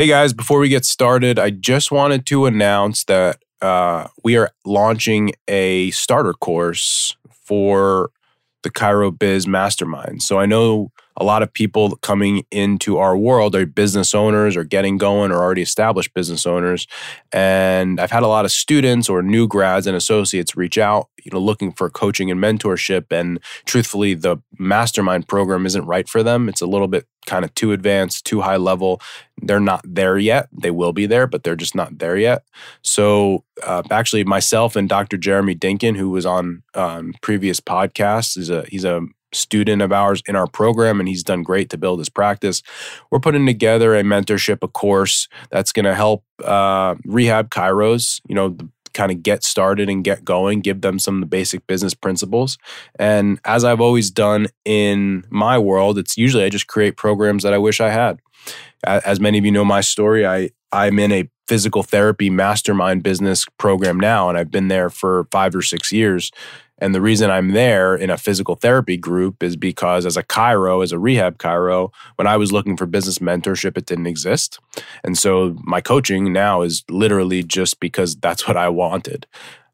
Hey guys, before we get started, I just wanted to announce that uh, we are launching a starter course for the Chiro Biz Mastermind. So I know a lot of people coming into our world are business owners or getting going or already established business owners. And I've had a lot of students or new grads and associates reach out, you know, looking for coaching and mentorship. And truthfully, the mastermind program isn't right for them. It's a little bit kind of too advanced, too high level. They're not there yet. They will be there, but they're just not there yet. So, uh, actually, myself and Dr. Jeremy Dinkin, who was on um, previous podcasts, is a he's a student of ours in our program and he's done great to build his practice. We're putting together a mentorship, a course that's going to help uh, rehab chiros, you know, kind of get started and get going, give them some of the basic business principles. And as I've always done in my world, it's usually I just create programs that I wish I had. As many of you know my story, I I'm in a physical therapy mastermind business program now and I've been there for 5 or 6 years and the reason I'm there in a physical therapy group is because as a chiro, as a rehab chiro, when I was looking for business mentorship, it didn't exist. And so my coaching now is literally just because that's what I wanted.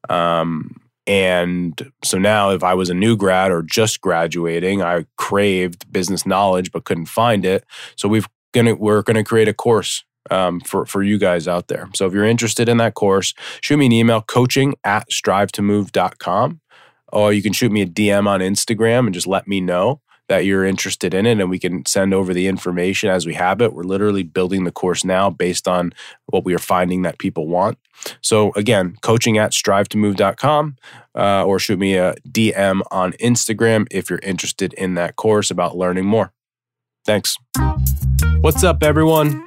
Um, and so now, if I was a new grad or just graduating, I craved business knowledge but couldn't find it. So we've gonna we're gonna create a course um, for for you guys out there. So if you're interested in that course, shoot me an email coaching at strive2move.com or you can shoot me a DM on Instagram and just let me know that you're interested in it and we can send over the information as we have it. We're literally building the course now based on what we are finding that people want. So again, coaching at strive2move.com uh, or shoot me a DM on Instagram if you're interested in that course about learning more. Thanks. What's up, everyone?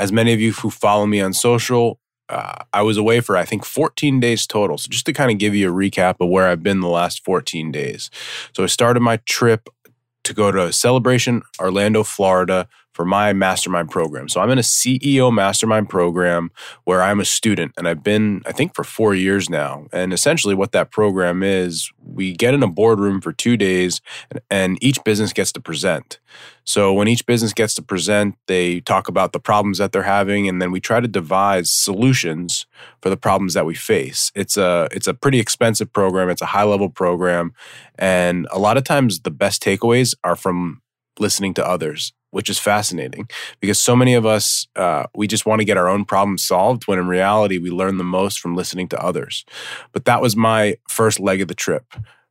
as many of you who follow me on social, uh, I was away for I think 14 days total. So just to kind of give you a recap of where I've been the last 14 days. So I started my trip to go to Celebration, Orlando, Florida for my mastermind program. So I'm in a CEO mastermind program where I'm a student and I've been, I think, for four years now. And essentially, what that program is, we get in a boardroom for two days and each business gets to present. So when each business gets to present, they talk about the problems that they're having and then we try to devise solutions for the problems that we face. It's a it's a pretty expensive program, it's a high-level program, and a lot of times the best takeaways are from listening to others which is fascinating because so many of us uh, we just want to get our own problems solved when in reality we learn the most from listening to others. But that was my first leg of the trip.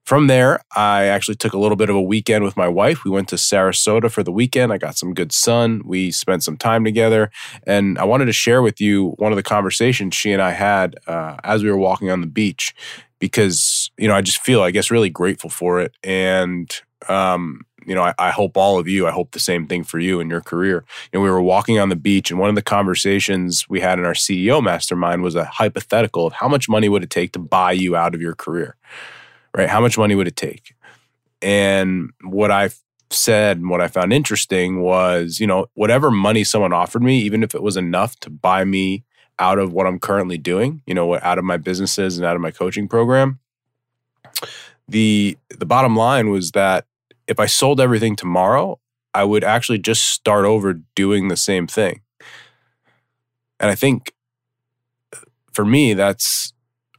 From there i actually took a little bit of a weekend with my wife. We went to sarasota for the weekend. I got some good sun. We spent some time together. And i wanted to share with you one of the conversations she and i had uh, as we were walking on the beach because you know i just feel i guess really grateful for it. And um, you know, I, I, hope all of you, I hope the same thing for you in your career. Know, we were walking on the beach, and one of the conversations we had in our CEO mastermind was a hypothetical of how much money would it take to buy you out of your career, right? How much money would it take? And what I said and what I found interesting was, you know, whatever money someone offered me, even if it was enough to buy me out of what I'm currently doing, you know, out of my businesses and out of my coaching program, the the bottom line was that if I sold everything tomorrow, I would actually just start over doing the same thing. And I think uh, for me, that's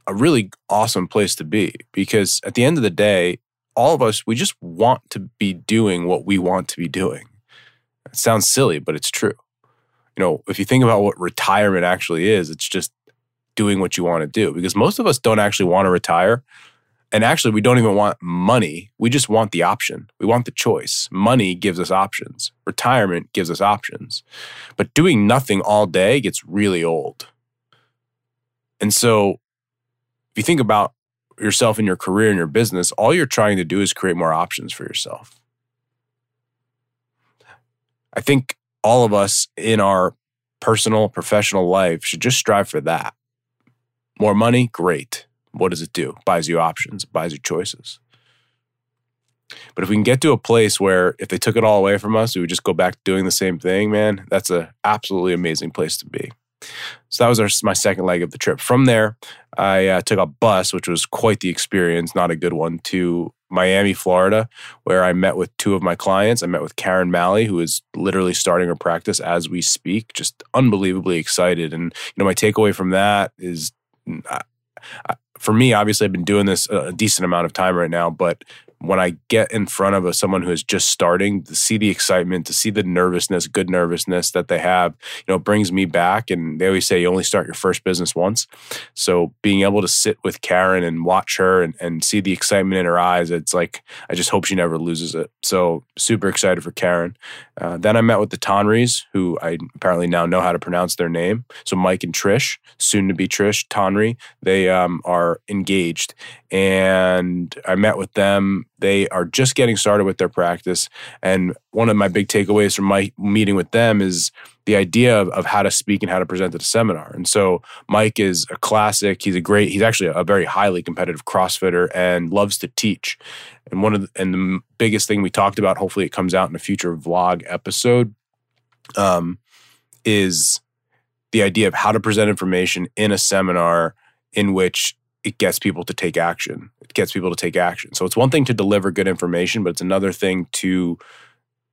a really awesome place to be because at the end of the day, all of us, we just want to be doing what we want to be doing. It sounds silly, but it's true. You know, if you think about what retirement actually is, it's just doing what you want to do because most of us don't actually want to retire. And actually, we don't even want money. We just want the option. We want the choice. Money gives us options. Retirement gives us options. But doing nothing all day gets really old. And so, if you think about yourself in your career and your business, all you're trying to do is create more options for yourself. I think all of us in our personal, professional life should just strive for that. More money, great. What does it do? Buys you options, buys you choices. But if we can get to a place where if they took it all away from us, we would just go back doing the same thing, man, that's an absolutely amazing place to be. So that was our, my second leg of the trip. From there, I uh, took a bus, which was quite the experience, not a good one, to Miami, Florida, where I met with two of my clients. I met with Karen Malley, who is literally starting her practice as we speak, just unbelievably excited. And, you know, my takeaway from that is uh, for me, obviously, I've been doing this a decent amount of time right now, but when I get in front of a, someone who is just starting to see the excitement, to see the nervousness, good nervousness that they have, you know, brings me back. And they always say you only start your first business once. So being able to sit with Karen and watch her and, and see the excitement in her eyes, it's like, I just hope she never loses it. So super excited for Karen. Uh, then I met with the Tonries, who I apparently now know how to pronounce their name. So Mike and Trish, soon to be Trish Tonry, they um, are engaged. And I met with them they are just getting started with their practice. And one of my big takeaways from my meeting with them is the idea of, of how to speak and how to present at a seminar. And so Mike is a classic. He's a great, he's actually a very highly competitive CrossFitter and loves to teach. And one of the, and the biggest thing we talked about, hopefully it comes out in a future vlog episode, um, is the idea of how to present information in a seminar in which it gets people to take action. It gets people to take action. So it's one thing to deliver good information, but it's another thing to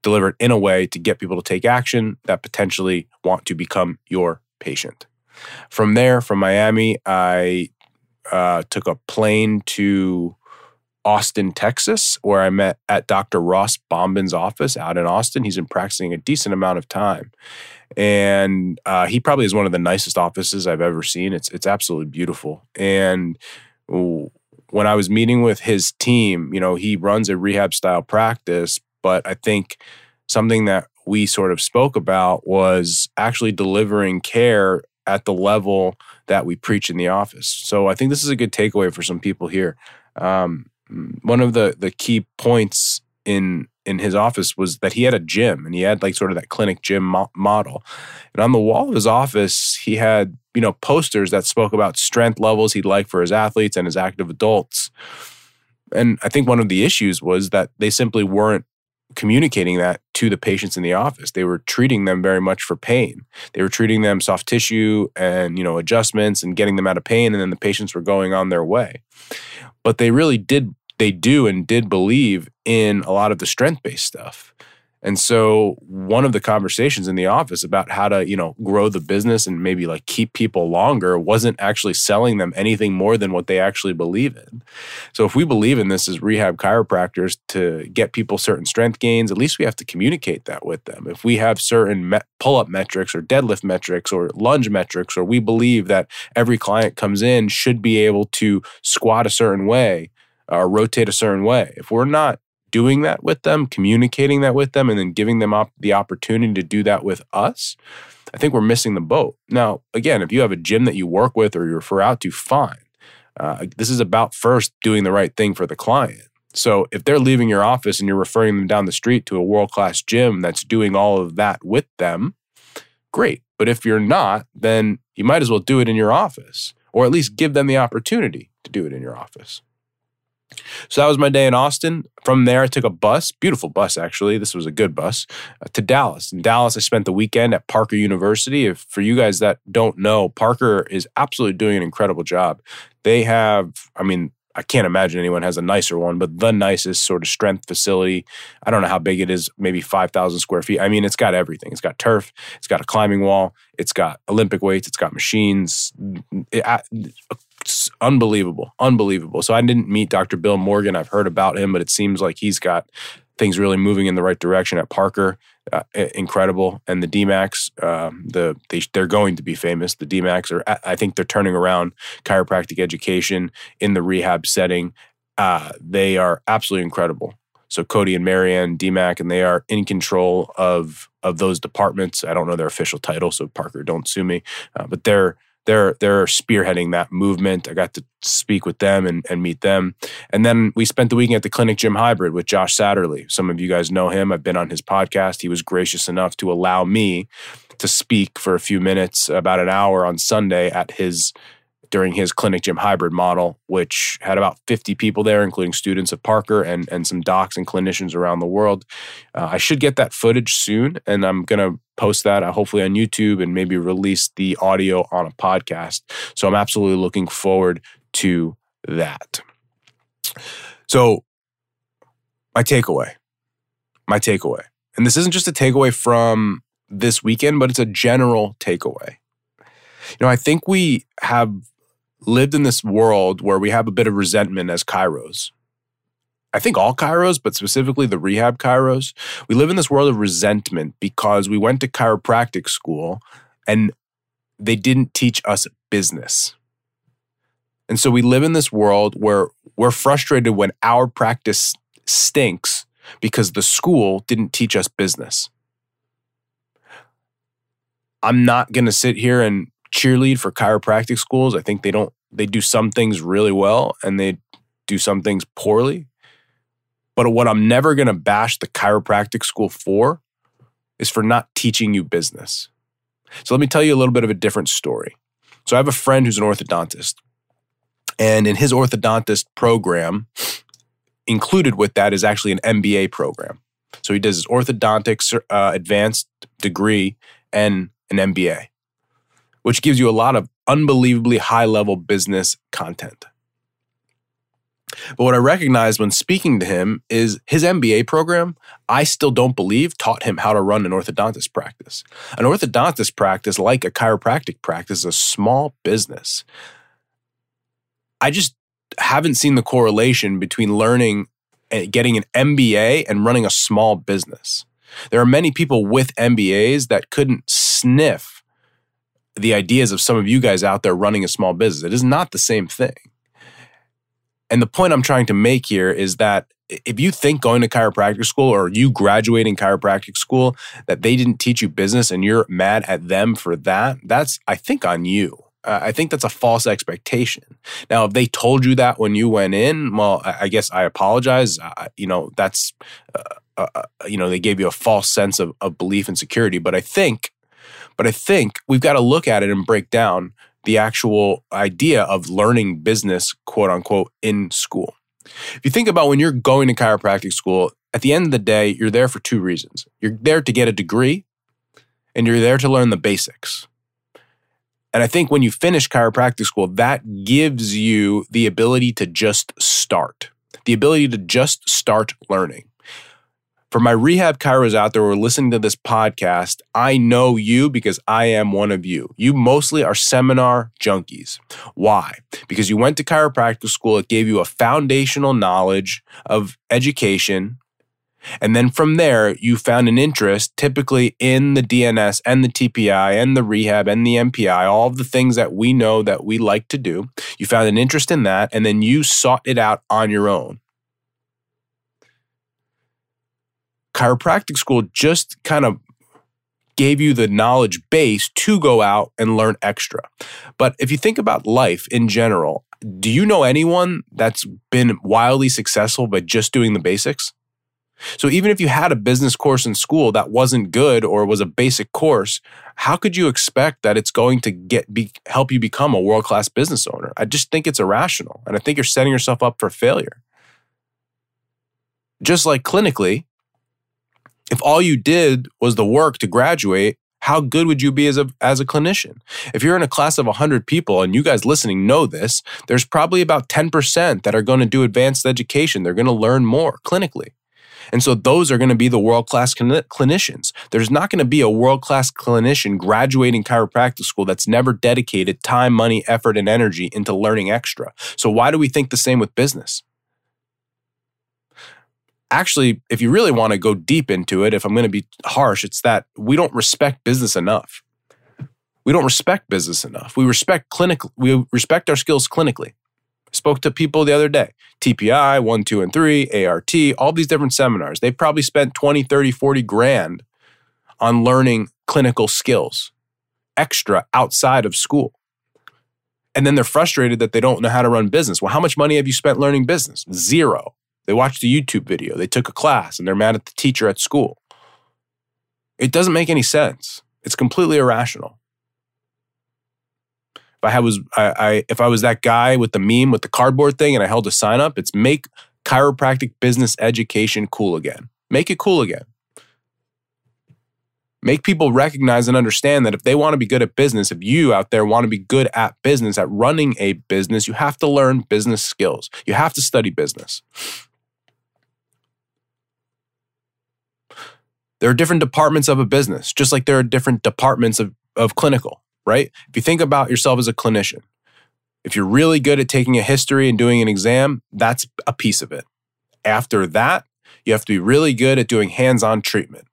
deliver it in a way to get people to take action that potentially want to become your patient. From there, from Miami, I uh, took a plane to Austin, Texas, where I met at Dr. Ross Bombin's office out in Austin. He's been practicing a decent amount of time and uh, he probably is one of the nicest offices I've ever seen. It's it's absolutely beautiful. And when I was meeting with his team, you know, he runs a rehab style practice, but I think something that we sort of spoke about was actually delivering care at the level that we preach in the office. So I think this is a good takeaway for some people here. Um, one of the the key points in in his office was that he had a gym and he had like sort of that clinic gym mo- model. And on the wall of his office, he had, you know, posters that spoke about strength levels he'd like for his athletes and his active adults. And I think one of the issues was that they simply weren't communicating that to the patients in the office. They were treating them very much for pain. They were treating them soft tissue and, you know, adjustments and getting them out of pain and then the patients were going on their way. But they really did they do and did believe in a lot of the strength based stuff. And so one of the conversations in the office about how to, you know, grow the business and maybe like keep people longer wasn't actually selling them anything more than what they actually believe in. So if we believe in this as rehab chiropractors to get people certain strength gains, at least we have to communicate that with them. If we have certain me- pull-up metrics or deadlift metrics or lunge metrics or we believe that every client comes in should be able to squat a certain way, or rotate a certain way. If we're not doing that with them, communicating that with them, and then giving them op- the opportunity to do that with us, I think we're missing the boat. Now, again, if you have a gym that you work with or you refer out to, fine. Uh, this is about first doing the right thing for the client. So if they're leaving your office and you're referring them down the street to a world class gym that's doing all of that with them, great. But if you're not, then you might as well do it in your office or at least give them the opportunity to do it in your office. So that was my day in Austin. From there, I took a bus, beautiful bus actually. This was a good bus uh, to Dallas. In Dallas, I spent the weekend at Parker University. If for you guys that don't know, Parker is absolutely doing an incredible job. They have, I mean, I can't imagine anyone has a nicer one, but the nicest sort of strength facility. I don't know how big it is, maybe 5,000 square feet. I mean, it's got everything. It's got turf, it's got a climbing wall, it's got Olympic weights, it's got machines. It, unbelievable, unbelievable. So I didn't meet Dr. Bill Morgan. I've heard about him, but it seems like he's got things really moving in the right direction at Parker. Uh, incredible, and the DMACs, uh, the they, they're going to be famous. The DMACs are, I think, they're turning around chiropractic education in the rehab setting. Uh, they are absolutely incredible. So Cody and Marianne DMAC, and they are in control of of those departments. I don't know their official title, so Parker, don't sue me. Uh, but they're they're they're spearheading that movement. I got to speak with them and, and meet them. And then we spent the weekend at the Clinic Gym Hybrid with Josh Satterley. Some of you guys know him. I've been on his podcast. He was gracious enough to allow me to speak for a few minutes, about an hour on Sunday at his during his clinic gym hybrid model, which had about 50 people there, including students at Parker and, and some docs and clinicians around the world. Uh, I should get that footage soon, and I'm going to post that uh, hopefully on YouTube and maybe release the audio on a podcast. So I'm absolutely looking forward to that. So, my takeaway, my takeaway, and this isn't just a takeaway from this weekend, but it's a general takeaway. You know, I think we have lived in this world where we have a bit of resentment as chiros. I think all chiros, but specifically the rehab chiros, we live in this world of resentment because we went to chiropractic school and they didn't teach us business. And so we live in this world where we're frustrated when our practice stinks because the school didn't teach us business. I'm not going to sit here and cheerlead for chiropractic schools. I think they don't they do some things really well and they do some things poorly. But what I'm never going to bash the chiropractic school for is for not teaching you business. So let me tell you a little bit of a different story. So I have a friend who's an orthodontist. And in his orthodontist program, included with that is actually an MBA program. So he does his orthodontics uh, advanced degree and an MBA which gives you a lot of unbelievably high level business content. But what I recognized when speaking to him is his MBA program, I still don't believe taught him how to run an orthodontist practice. An orthodontist practice, like a chiropractic practice, is a small business. I just haven't seen the correlation between learning and getting an MBA and running a small business. There are many people with MBAs that couldn't sniff the ideas of some of you guys out there running a small business. It is not the same thing. And the point I'm trying to make here is that if you think going to chiropractic school or you graduating chiropractic school that they didn't teach you business and you're mad at them for that, that's, I think, on you. I think that's a false expectation. Now, if they told you that when you went in, well, I guess I apologize. Uh, you know, that's, uh, uh, uh, you know, they gave you a false sense of, of belief and security. But I think but I think we've got to look at it and break down the actual idea of learning business, quote unquote, in school. If you think about when you're going to chiropractic school, at the end of the day, you're there for two reasons. You're there to get a degree and you're there to learn the basics. And I think when you finish chiropractic school, that gives you the ability to just start, the ability to just start learning. For my rehab chiros out there who are listening to this podcast, I know you because I am one of you. You mostly are seminar junkies. Why? Because you went to chiropractic school, it gave you a foundational knowledge of education. And then from there, you found an interest typically in the DNS and the TPI and the rehab and the MPI, all of the things that we know that we like to do. You found an interest in that, and then you sought it out on your own. Chiropractic school just kind of gave you the knowledge base to go out and learn extra. But if you think about life in general, do you know anyone that's been wildly successful by just doing the basics? So even if you had a business course in school that wasn't good or was a basic course, how could you expect that it's going to get be, help you become a world-class business owner? I just think it's irrational and I think you're setting yourself up for failure. Just like clinically, if all you did was the work to graduate, how good would you be as a as a clinician? If you're in a class of 100 people and you guys listening know this, there's probably about 10% that are going to do advanced education. They're going to learn more clinically. And so those are going to be the world-class clinicians. There's not going to be a world-class clinician graduating chiropractic school that's never dedicated time, money, effort and energy into learning extra. So why do we think the same with business? Actually, if you really want to go deep into it, if I'm going to be harsh, it's that we don't respect business enough. We don't respect business enough. We respect clinic. We respect our skills clinically. I spoke to people the other day. TPI, 1, 2, and 3, ART, all these different seminars. They probably spent 20, 30, 40 grand on learning clinical skills extra outside of school. And then they're frustrated that they don't know how to run business. Well, how much money have you spent learning business? Zero. They watched a YouTube video, they took a class, and they're mad at the teacher at school. It doesn't make any sense. It's completely irrational. If I was I, I if I was that guy with the meme with the cardboard thing and I held a sign up, it's make chiropractic business education cool again. Make it cool again. Make people recognize and understand that if they want to be good at business, if you out there want to be good at business, at running a business, you have to learn business skills. You have to study business. There are different departments of a business, just like there are different departments of, of clinical, right? If you think about yourself as a clinician, if you're really good at taking a history and doing an exam, that's a piece of it. After that, you have to be really good at doing hands on treatment.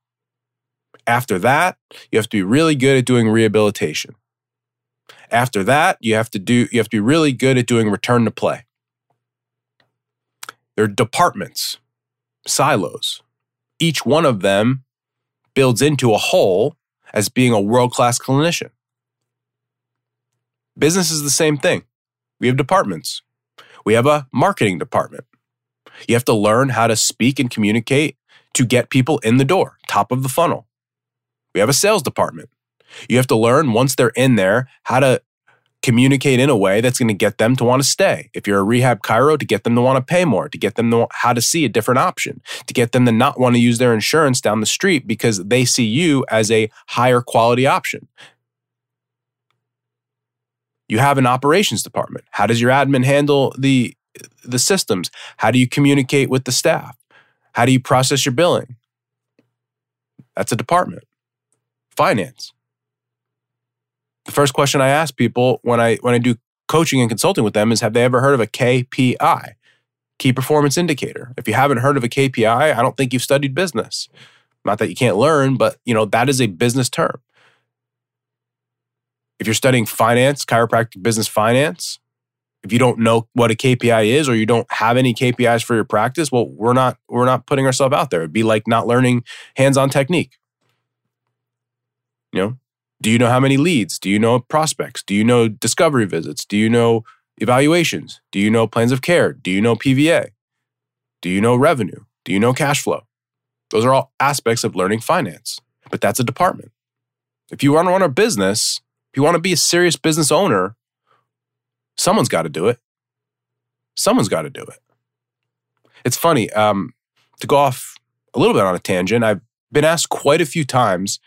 After that, you have to be really good at doing rehabilitation. After that, you have to do you have to be really good at doing return to play. There are departments, silos. Each one of them builds into a whole as being a world-class clinician. Business is the same thing. We have departments. We have a marketing department. You have to learn how to speak and communicate to get people in the door, top of the funnel. We have a sales department. You have to learn once they're in there how to communicate in a way that's going to get them to want to stay. If you're a rehab chiro, to get them to want to pay more, to get them to how to see a different option, to get them to not want to use their insurance down the street because they see you as a higher quality option. You have an operations department. How does your admin handle the the systems? How do you communicate with the staff? How do you process your billing? That's a department finance. The first question I ask people when I when I do coaching and consulting with them is have they ever heard of a KPI? Key performance indicator. If you haven't heard of a KPI, I don't think you've studied business. Not that you can't learn, but you know that is a business term. If you're studying finance, chiropractic business finance, if you don't know what a KPI is or you don't have any KPIs for your practice, well, we're not we're not putting ourselves out there. It'd be like not learning hands-on technique. You know, do you know how many leads? Do you know prospects? Do you know discovery visits? Do you know evaluations? Do you know plans of care? Do you know PVA? Do you know revenue? Do you know cash flow? Those are all aspects of learning finance, but that's a department. If you want to run a business, if you want to be a serious business owner, someone's got to do it. Someone's got to do it. It's funny um, to go off a little bit on a tangent. I've been asked quite a few times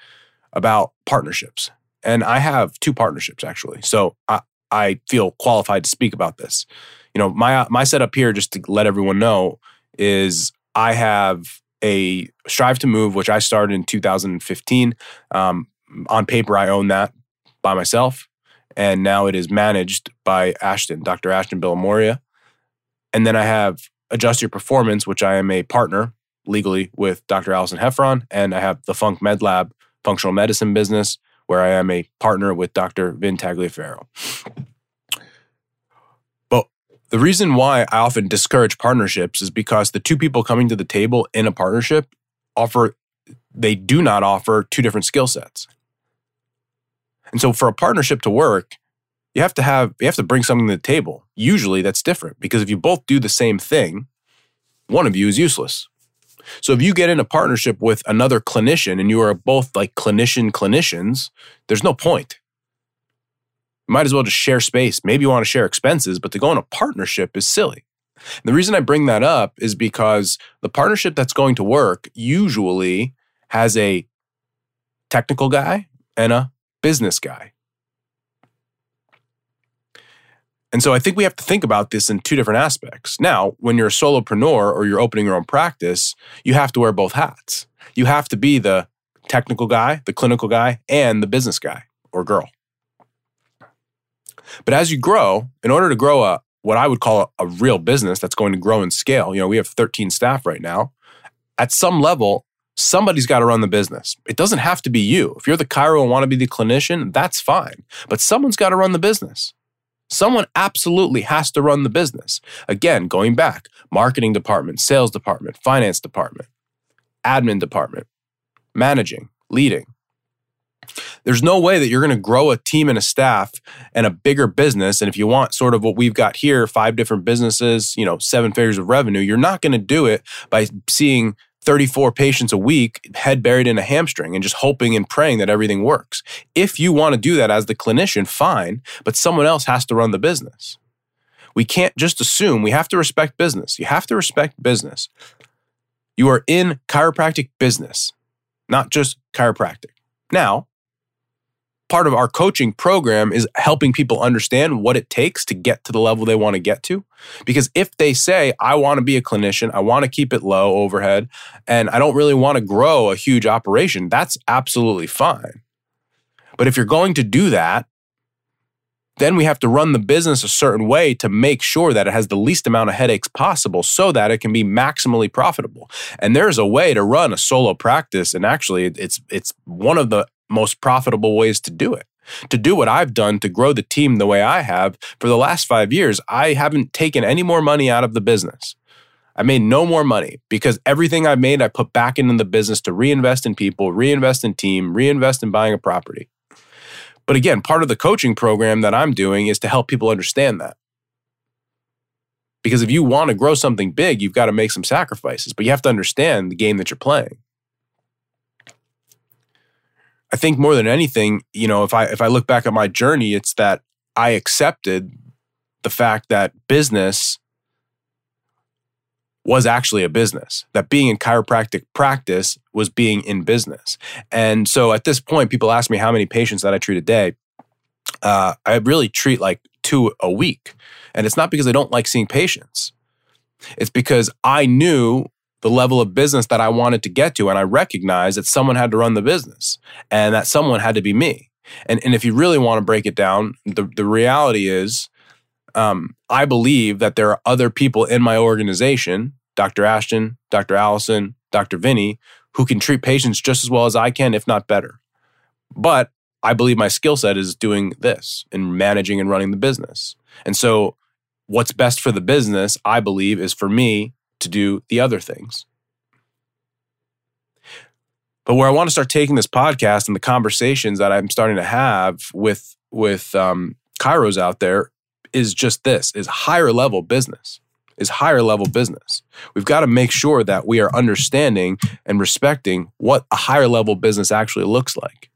about partnerships. And I have two partnerships actually. So I, I feel qualified to speak about this. You know, my my setup here, just to let everyone know, is I have a Strive to Move, which I started in 2015. Um, on paper, I own that by myself, and now it is managed by Ashton, Dr. Ashton Villamoria. And then I have Adjust Your Performance, which I am a partner legally with Dr. Allison Heffron, and I have the Funk Med Lab, functional medicine business, where I am a partner with Dr. Vin Tagliaferro. But the reason why I often discourage partnerships is because the two people coming to the table in a partnership offer, they do not offer two different skill sets. And so for a partnership to work, you have to have you have to bring something to the table. Usually that's different because if you both do the same thing, one of you is useless. So if you get in a partnership with another clinician and you are both like clinician clinicians, there's no point. You might as well just share space. Maybe you want to share expenses, but to go in a partnership is silly. And the reason I bring that up is because the partnership that's going to work usually has a technical guy and a business guy. And so I think we have to think about this in two different aspects. Now, when you're a solopreneur or you're opening your own practice, you have to wear both hats. You have to be the technical guy, the clinical guy, and the business guy or girl. But as you grow, in order to grow a what I would call a, a real business that's going to grow and scale, you know, we have 13 staff right now. At some level, somebody's got to run the business. It doesn't have to be you. If you're the chiro and want to be the clinician, that's fine. But someone's got to run the business. Someone absolutely has to run the business. Again, going back, marketing department, sales department, finance department, admin department, managing, leading. There's no way that you're going to grow a team and a staff and a bigger business. And if you want sort of what we've got here, five different businesses, you know, seven figures of revenue, you're not going to do it by seeing 34 patients a week, head buried in a hamstring, and just hoping and praying that everything works. If you want to do that as the clinician, fine, but someone else has to run the business. We can't just assume we have to respect business. You have to respect business. You are in chiropractic business, not just chiropractic. Now, part of our coaching program is helping people understand what it takes to get to the level they want to get to. Because if they say, I want to be a clinician, I want to keep it low overhead, and I don't really want to grow a huge operation, that's absolutely fine. But if you're going to do that, then we have to run the business a certain way to make sure that it has the least amount of headaches possible so that it can be maximally profitable. And there's a way to run a solo practice and actually it's it's one of the most profitable ways to do it. To do what I've done to grow the team the way I have for the last five years, I haven't taken any more money out of the business. I made no more money because everything I made, I put back into the business to reinvest in people, reinvest in team, reinvest in buying a property. But again, part of the coaching program that I'm doing is to help people understand that. Because if you want to grow something big, you've got to make some sacrifices, but you have to understand the game that you're playing. I think more than anything, you know, if I if I look back at my journey, it's that I accepted the fact that business was actually a business. That being in chiropractic practice was being in business. And so at this point, people ask me how many patients that I treat a day. Uh, I really treat like two a week. And it's not because I don't like seeing patients. It's because I knew the level of business that I wanted to get to. And I recognized that someone had to run the business and that someone had to be me. And, and if you really want to break it down, the, the reality is um, I believe that there are other people in my organization, Dr. Ashton, Dr. Allison, Dr. Vinny, who can treat patients just as well as I can, if not better. But I believe my skill set is doing this and managing and running the business. And so, what's best for the business, I believe, is for me to do the other things. But where I want to start taking this podcast and the conversations that I'm starting to have with with um, chiros out there is just this: is higher level business, is higher level business. We've got to make sure that we are understanding and respecting what a higher level business actually looks like.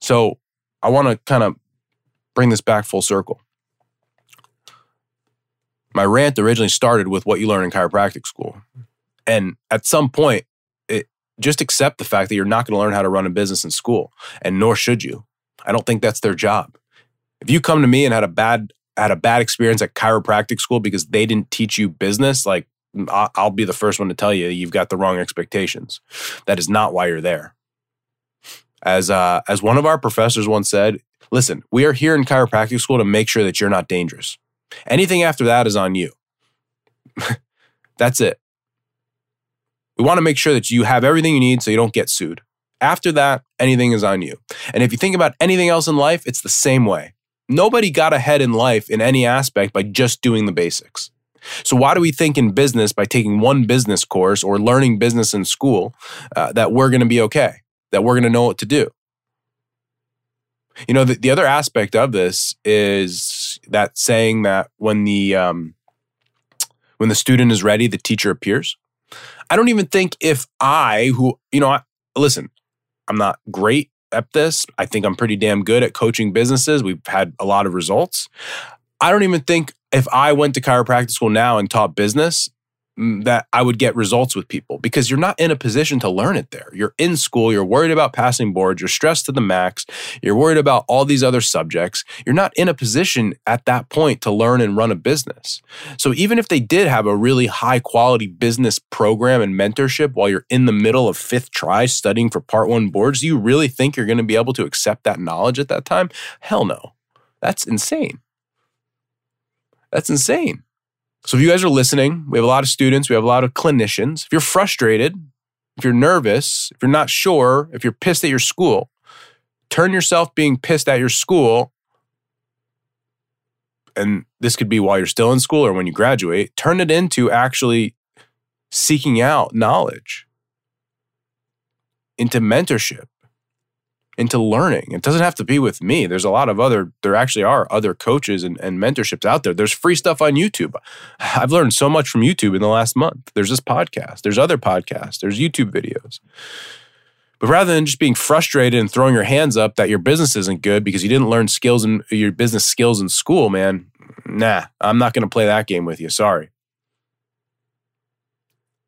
So I want to kind of bring this back full circle my rant originally started with what you learn in chiropractic school. And at some point, it, just accept the fact that you're not going to learn how to run a business in school, and nor should you. I don't think that's their job. If you come to me and had a bad had a bad experience at chiropractic school because they didn't teach you business, like I'll be the first one to tell you you've got the wrong expectations. That is not why you're there. As uh, as one of our professors once said, listen, we are here in chiropractic school to make sure that you're not dangerous. Anything after that is on you. That's it. We want to make sure that you have everything you need so you don't get sued. After that, anything is on you. And if you think about anything else in life, it's the same way. Nobody got ahead in life in any aspect by just doing the basics. So, why do we think in business by taking one business course or learning business in school uh, that we're going to be okay, that we're going to know what to do? You know, the, the other aspect of this is that saying that when the um, when the student is ready, the teacher appears. I don't even think if I, who you know, I, listen, I'm not great at this. I think I'm pretty damn good at coaching businesses. We've had a lot of results. I don't even think if I went to chiropractic school now and taught business, that I would get results with people because you're not in a position to learn it there. You're in school, you're worried about passing boards, you're stressed to the max, you're worried about all these other subjects. You're not in a position at that point to learn and run a business. So even if they did have a really high quality business program and mentorship while you're in the middle of fifth try studying for part one boards, do you really think you're going to be able to accept that knowledge at that time? Hell no. That's insane. That's insane. So if you guys are listening, we have a lot of students, we have a lot of clinicians. If you're frustrated, if you're nervous, if you're not sure, if you're pissed at your school, turn yourself being pissed at your school. And this could be while you're still in school or when you graduate, turn it into actually seeking out knowledge, into mentorship, into learning. It doesn't have to be with me. There's a lot of other, there actually are other coaches and, and mentorships out there. There's free stuff on YouTube. I've learned so much from YouTube in the last month. There's this podcast, there's other podcasts, there's YouTube videos. But rather than just being frustrated and throwing your hands up that your business isn't good because you didn't learn skills and your business skills in school, man, nah, I'm not going to play that game with you. Sorry.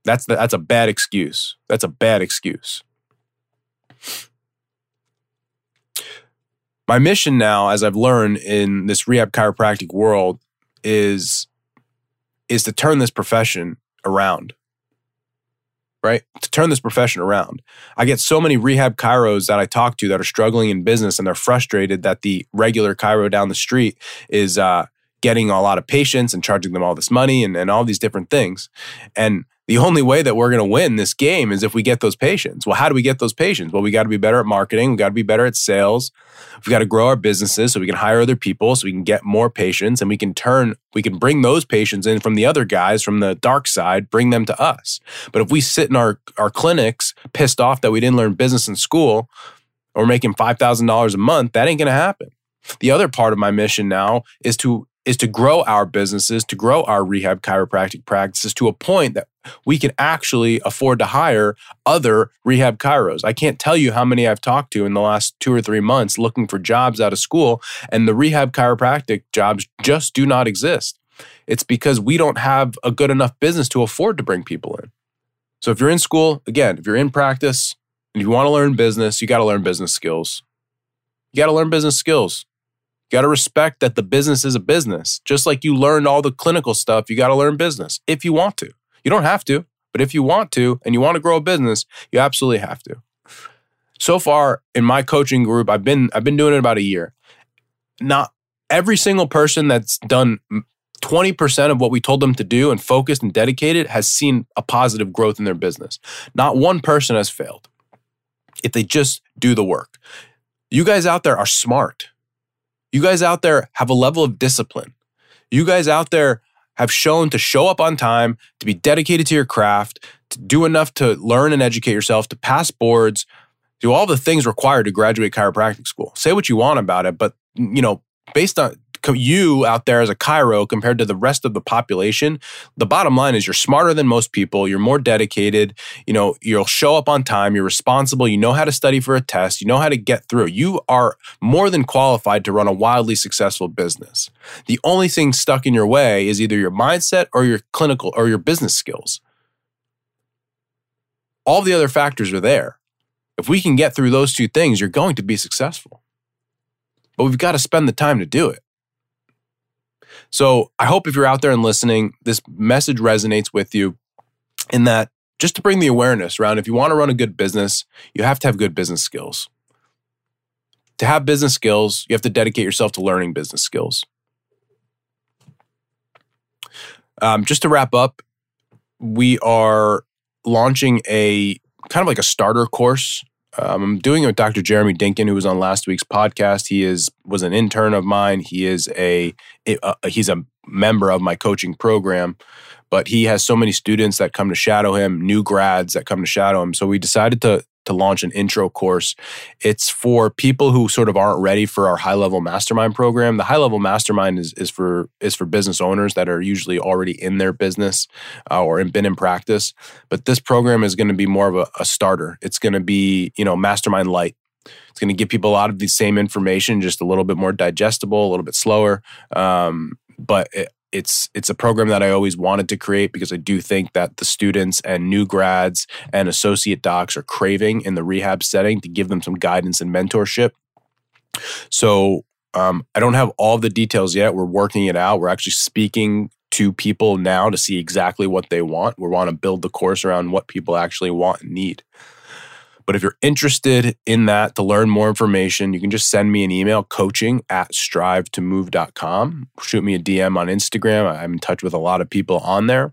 That's the, that's a bad excuse. That's a bad excuse. My mission now, as I've learned in this rehab chiropractic world, is is to turn this profession around. Right? To turn this profession around. I get so many rehab chiros that I talk to that are struggling in business and they're frustrated that the regular chiro down the street is uh, getting a lot of patients and charging them all this money and, and all these different things. And the only way that we're going to win this game is if we get those patients. Well, how do we get those patients? Well, we got to be better at marketing. We got to be better at sales. We've got to grow our businesses so we can hire other people so we can get more patients and we can turn, we can bring those patients in from the other guys from the dark side, bring them to us. But if we sit in our, our clinics pissed off that we didn't learn business in school or making $5,000 a month, that ain't going to happen. The other part of my mission now is to is to grow our businesses, to grow our rehab chiropractic practices to a point that we can actually afford to hire other rehab chiros. I can't tell you how many I've talked to in the last two or three months looking for jobs out of school, and the rehab chiropractic jobs just do not exist. It's because we don't have a good enough business to afford to bring people in. So if you're in school, again, if you're in practice and you want to learn business, you got to learn business skills. You got to learn business skills. You got to respect that the business is a business. Just like you learned all the clinical stuff, you got to learn business if you want to. You don't have to, but if you want to and you want to grow a business, you absolutely have to. So far in my coaching group, I've been I've been doing it about a year. Not every single person that's done 20% of what we told them to do and focused and dedicated has seen a positive growth in their business. Not one person has failed if they just do the work. You guys out there are smart. You guys out there have a level of discipline. You guys out there have shown to show up on time, to be dedicated to your craft, to do enough to learn and educate yourself, to pass boards, do all the things required to graduate chiropractic school. Say what you want about it, but you know, based on you out there as a chiro compared to the rest of the population, the bottom line is you're smarter than most people. You're more dedicated. You know, you'll show up on time. You're responsible. You know how to study for a test. You know how to get through. You are more than qualified to run a wildly successful business. The only thing stuck in your way is either your mindset or your clinical or your business skills. All the other factors are there. If we can get through those two things, you're going to be successful. But we've got to spend the time to do it. So I hope if you're out there and listening, this message resonates with you in that just to bring the awareness around if you want to run a good business, you have to have good business skills. To have business skills, you have to dedicate yourself to learning business skills. Um, just to wrap up, we are launching a kind of like a starter course um, I'm doing it with Dr. Jeremy Dinkin, who was on last week's podcast. He is was an intern of mine. He is a, a he's a member of my coaching program, but he has so many students that come to shadow him, new grads that come to shadow him. So we decided to to launch an intro course. It's for people who sort of aren't ready for our high level mastermind program. The high level mastermind is, is for is for business owners that are usually already in their business uh, or been in practice. But this program is going to be more of a, a starter. It's going to be you know mastermind light. It's going to give people a lot of the same information, just a little bit more digestible, a little bit slower. Um, but it, it's it's a program that I always wanted to create because I do think that the students and new grads and associate docs are craving in the rehab setting to give them some guidance and mentorship. So um, I don't have all the details yet. We're working it out. We're actually speaking to people now to see exactly what they want. We want to build the course around what people actually want and need. But if you're interested in that to learn more information, you can just send me an email, coaching at strive2move.com. Shoot me a DM on Instagram. I'm in touch with a lot of people on there.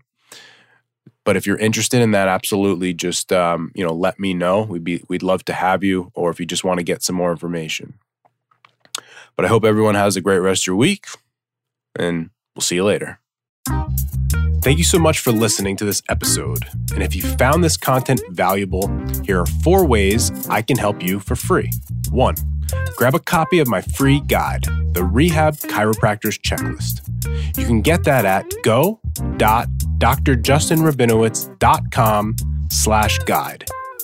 But if you're interested in that, absolutely just um, you know let me know. We'd be we'd love to have you, or if you just want to get some more information. But I hope everyone has a great rest of your week, and we'll see you later. Thank you so much for listening to this episode. And if you found this content valuable, here are four ways I can help you for free. One, grab a copy of my free guide, The Rehab Chiropractor's Checklist. You can get that at go.drjustinrabinowitz.com slash guide.